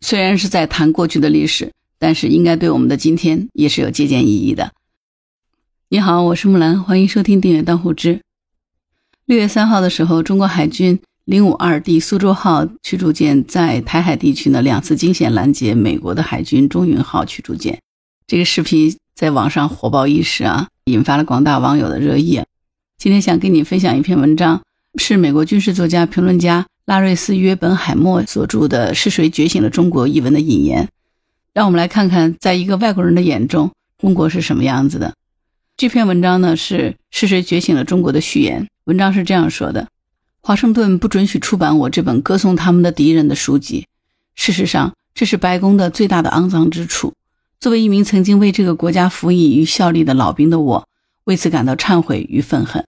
虽然是在谈过去的历史，但是应该对我们的今天也是有借鉴意义的。你好，我是木兰，欢迎收听订阅当户知。六月三号的时候，中国海军零五二 D 苏州号驱逐舰在台海地区呢两次惊险拦截美国的海军中云号驱逐舰。这个视频在网上火爆一时啊，引发了广大网友的热议。今天想跟你分享一篇文章，是美国军事作家、评论家拉瑞斯·约本海默所著的《是谁觉醒了中国》译文的引言。让我们来看看，在一个外国人的眼中，中国是什么样子的。这篇文章呢是《是谁觉醒了中国》的序言。文章是这样说的：华盛顿不准许出版我这本歌颂他们的敌人的书籍。事实上，这是白宫的最大的肮脏之处。作为一名曾经为这个国家服役与效力的老兵的我，为此感到忏悔与愤恨。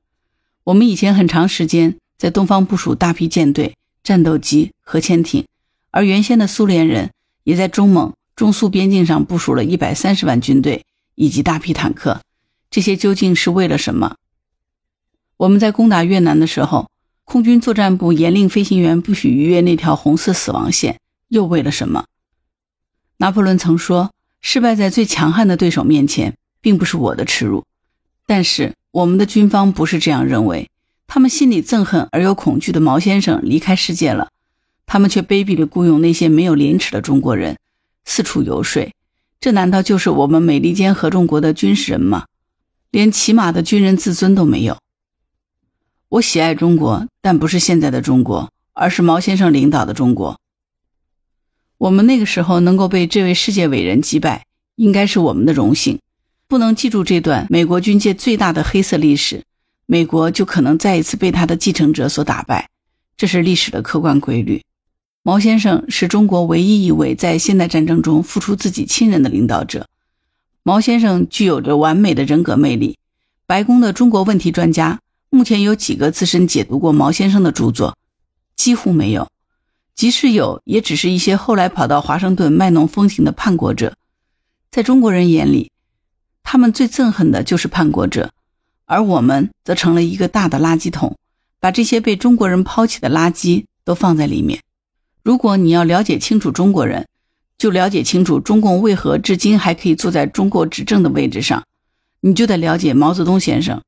我们以前很长时间在东方部署大批舰队、战斗机、核潜艇，而原先的苏联人也在中蒙、中苏边境上部署了一百三十万军队以及大批坦克。这些究竟是为了什么？我们在攻打越南的时候，空军作战部严令飞行员不许逾越那条红色死亡线，又为了什么？拿破仑曾说：“失败在最强悍的对手面前，并不是我的耻辱。”但是我们的军方不是这样认为，他们心里憎恨而又恐惧的毛先生离开世界了，他们却卑鄙地雇佣那些没有廉耻的中国人，四处游说。这难道就是我们美利坚合众国的军事人吗？连起码的军人自尊都没有。我喜爱中国，但不是现在的中国，而是毛先生领导的中国。我们那个时候能够被这位世界伟人击败，应该是我们的荣幸。不能记住这段美国军界最大的黑色历史，美国就可能再一次被他的继承者所打败。这是历史的客观规律。毛先生是中国唯一一位在现代战争中付出自己亲人的领导者。毛先生具有着完美的人格魅力。白宫的中国问题专家目前有几个资深解读过毛先生的著作？几乎没有。即使有，也只是一些后来跑到华盛顿卖弄风情的叛国者。在中国人眼里，他们最憎恨的就是叛国者，而我们则成了一个大的垃圾桶，把这些被中国人抛弃的垃圾都放在里面。如果你要了解清楚中国人，就了解清楚中共为何至今还可以坐在中国执政的位置上，你就得了解毛泽东先生。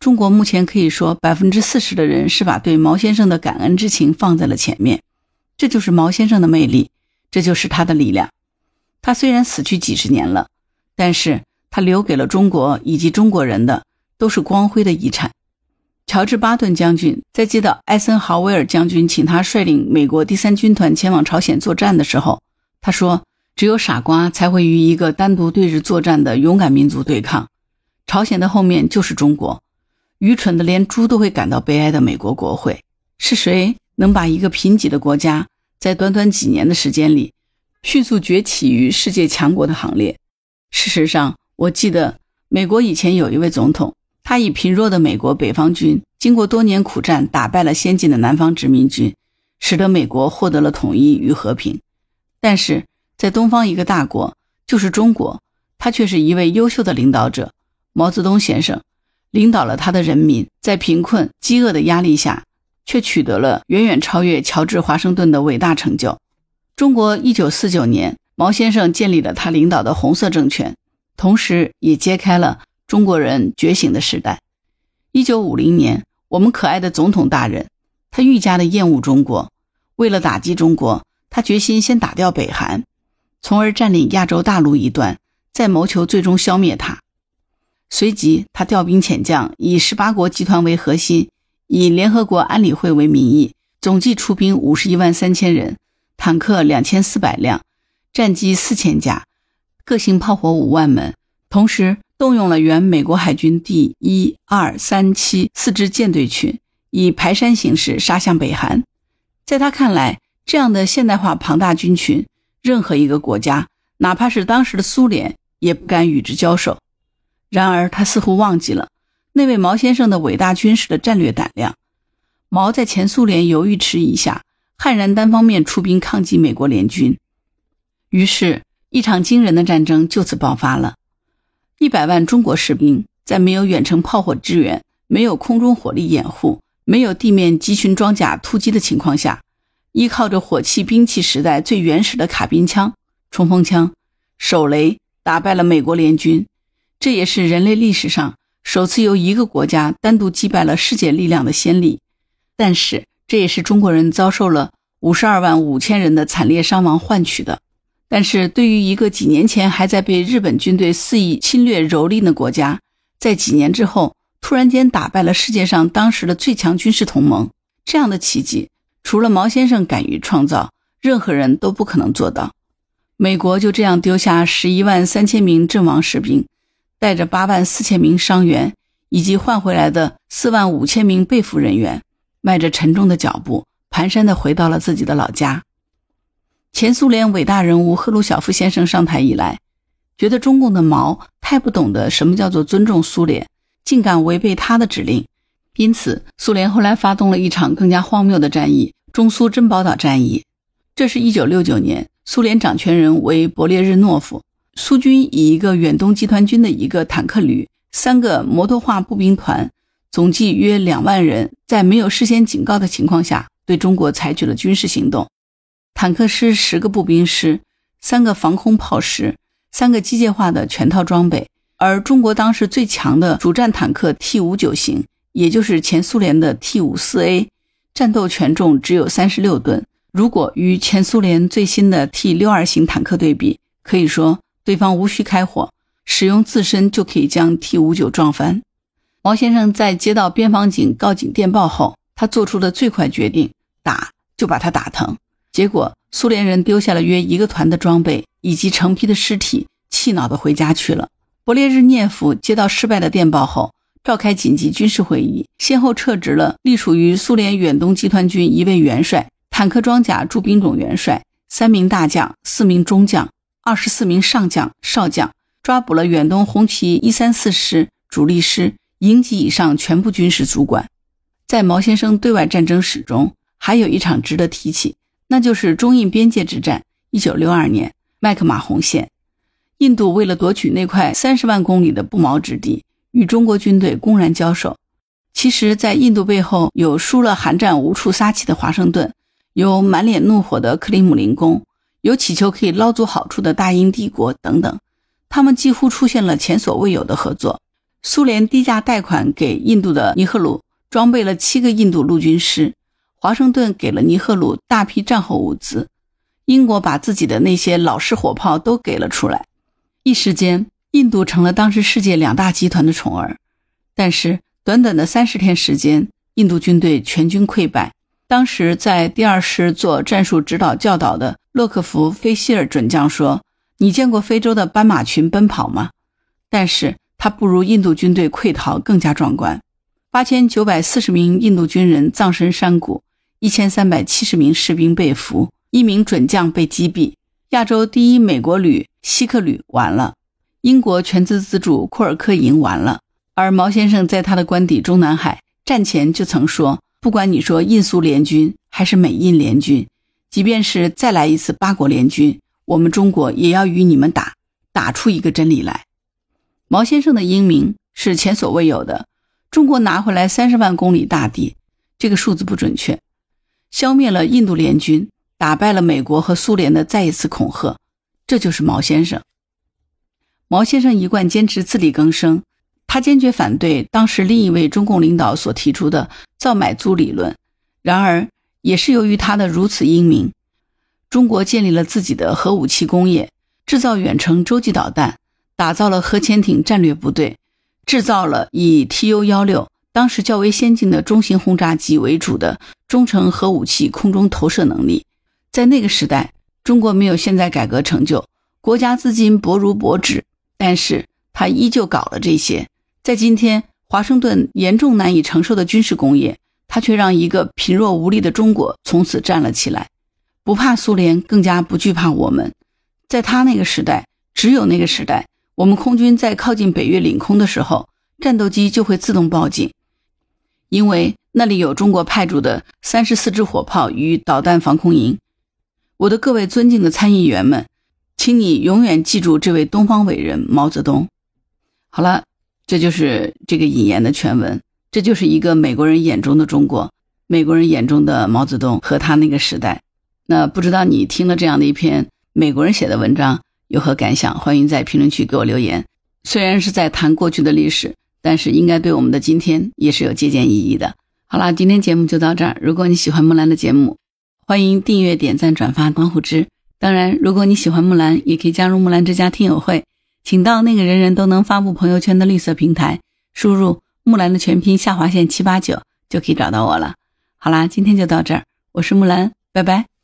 中国目前可以说百分之四十的人是把对毛先生的感恩之情放在了前面，这就是毛先生的魅力，这就是他的力量。他虽然死去几十年了，但是他留给了中国以及中国人的都是光辉的遗产。乔治·巴顿将军在接到艾森豪威尔将军请他率领美国第三军团前往朝鲜作战的时候。他说：“只有傻瓜才会与一个单独对日作战的勇敢民族对抗。朝鲜的后面就是中国，愚蠢的连猪都会感到悲哀的美国国会。是谁能把一个贫瘠的国家在短短几年的时间里迅速崛起于世界强国的行列？事实上，我记得美国以前有一位总统，他以贫弱的美国北方军经过多年苦战，打败了先进的南方殖民军，使得美国获得了统一与和平。”但是在东方一个大国，就是中国，他却是一位优秀的领导者。毛泽东先生领导了他的人民，在贫困、饥饿的压力下，却取得了远远超越乔治·华盛顿的伟大成就。中国一九四九年，毛先生建立了他领导的红色政权，同时也揭开了中国人觉醒的时代。一九五零年，我们可爱的总统大人，他愈加的厌恶中国，为了打击中国。他决心先打掉北韩，从而占领亚洲大陆一段，再谋求最终消灭它。随即，他调兵遣将，以十八国集团为核心，以联合国安理会为名义，总计出兵五十一万三千人，坦克两千四百辆，战机四千架，各型炮火五万门。同时，动用了原美国海军第一、二、三、七四支舰队群，以排山形式杀向北韩。在他看来，这样的现代化庞大军群，任何一个国家，哪怕是当时的苏联，也不敢与之交手。然而，他似乎忘记了那位毛先生的伟大军事的战略胆量。毛在前苏联犹豫迟疑下，悍然单方面出兵抗击美国联军，于是，一场惊人的战争就此爆发了。一百万中国士兵在没有远程炮火支援、没有空中火力掩护、没有地面集群装甲突击的情况下。依靠着火器兵器时代最原始的卡宾枪、冲锋枪、手雷，打败了美国联军。这也是人类历史上首次由一个国家单独击败了世界力量的先例。但是，这也是中国人遭受了五十二万五千人的惨烈伤亡换取的。但是对于一个几年前还在被日本军队肆意侵略蹂躏的国家，在几年之后突然间打败了世界上当时的最强军事同盟，这样的奇迹，除了毛先生敢于创造，任何人都不可能做到。美国就这样丢下十一万三千名阵亡士兵，带着八万四千名伤员，以及换回来的四万五千名被俘人员，迈着沉重的脚步，蹒跚地回到了自己的老家。前苏联伟大人物赫鲁晓夫先生上台以来，觉得中共的毛太不懂得什么叫做尊重苏联，竟敢违背他的指令，因此苏联后来发动了一场更加荒谬的战役——中苏珍宝岛战役。这是一九六九年，苏联掌权人为勃列日诺夫，苏军以一个远东集团军的一个坦克旅、三个摩托化步兵团，总计约两万人，在没有事先警告的情况下，对中国采取了军事行动。坦克师十个步兵师，三个防空炮师，三个机械化的全套装备。而中国当时最强的主战坦克 T 五九型，也就是前苏联的 T 五四 A，战斗权重只有三十六吨。如果与前苏联最新的 T 六二型坦克对比，可以说对方无需开火，使用自身就可以将 T 五九撞翻。王先生在接到边防警告警电报后，他做出的最快决定，打就把他打疼。结果，苏联人丢下了约一个团的装备以及成批的尸体，气恼地回家去了。勃列日涅夫接到失败的电报后，召开紧急军事会议，先后撤职了隶属于苏联远东集团军一位元帅、坦克装甲驻兵种元帅、三名大将、四名中将、二十四名上将、少将，抓捕了远东红旗一三四师主力师营级以上全部军事主管。在毛先生对外战争史中，还有一场值得提起。那就是中印边界之战，一九六二年麦克马洪线，印度为了夺取那块三十万公里的不毛之地，与中国军队公然交手。其实，在印度背后有输了寒战无处撒气的华盛顿，有满脸怒火的克里姆林宫，有祈求可以捞足好处的大英帝国等等，他们几乎出现了前所未有的合作。苏联低价贷款给印度的尼赫鲁装备了七个印度陆军师。华盛顿给了尼赫鲁大批战后物资，英国把自己的那些老式火炮都给了出来，一时间，印度成了当时世界两大集团的宠儿。但是，短短的三十天时间，印度军队全军溃败。当时在第二师做战术指导教导的洛克福·菲希尔准将说：“你见过非洲的斑马群奔跑吗？”但是，他不如印度军队溃逃更加壮观。八千九百四十名印度军人葬身山谷。一千三百七十名士兵被俘，一名准将被击毙。亚洲第一美国旅希克旅完了，英国全资资助库尔克营完了。而毛先生在他的官邸中南海战前就曾说：“不管你说印苏联军还是美印联军，即便是再来一次八国联军，我们中国也要与你们打，打出一个真理来。”毛先生的英明是前所未有的。中国拿回来三十万公里大地，这个数字不准确。消灭了印度联军，打败了美国和苏联的再一次恐吓，这就是毛先生。毛先生一贯坚持自力更生，他坚决反对当时另一位中共领导所提出的“造买租”理论。然而，也是由于他的如此英明，中国建立了自己的核武器工业，制造远程洲际导弹，打造了核潜艇战略部队，制造了以 Tu 幺六。当时较为先进的中型轰炸机为主的中程核武器空中投射能力，在那个时代，中国没有现在改革成就，国家资金薄如薄纸，但是他依旧搞了这些。在今天，华盛顿严重难以承受的军事工业，他却让一个贫弱无力的中国从此站了起来，不怕苏联，更加不惧怕我们。在他那个时代，只有那个时代，我们空军在靠近北越领空的时候，战斗机就会自动报警。因为那里有中国派驻的三十四支火炮与导弹防空营，我的各位尊敬的参议员们，请你永远记住这位东方伟人毛泽东。好了，这就是这个引言的全文，这就是一个美国人眼中的中国，美国人眼中的毛泽东和他那个时代。那不知道你听了这样的一篇美国人写的文章有何感想？欢迎在评论区给我留言。虽然是在谈过去的历史，但是应该对我们的今天也是有借鉴意义的。好啦，今天节目就到这儿。如果你喜欢木兰的节目，欢迎订阅、点赞、转发、关户之。当然，如果你喜欢木兰，也可以加入木兰之家听友会，请到那个人人都能发布朋友圈的绿色平台，输入木兰的全拼下划线七八九就可以找到我了。好啦，今天就到这儿，我是木兰，拜拜。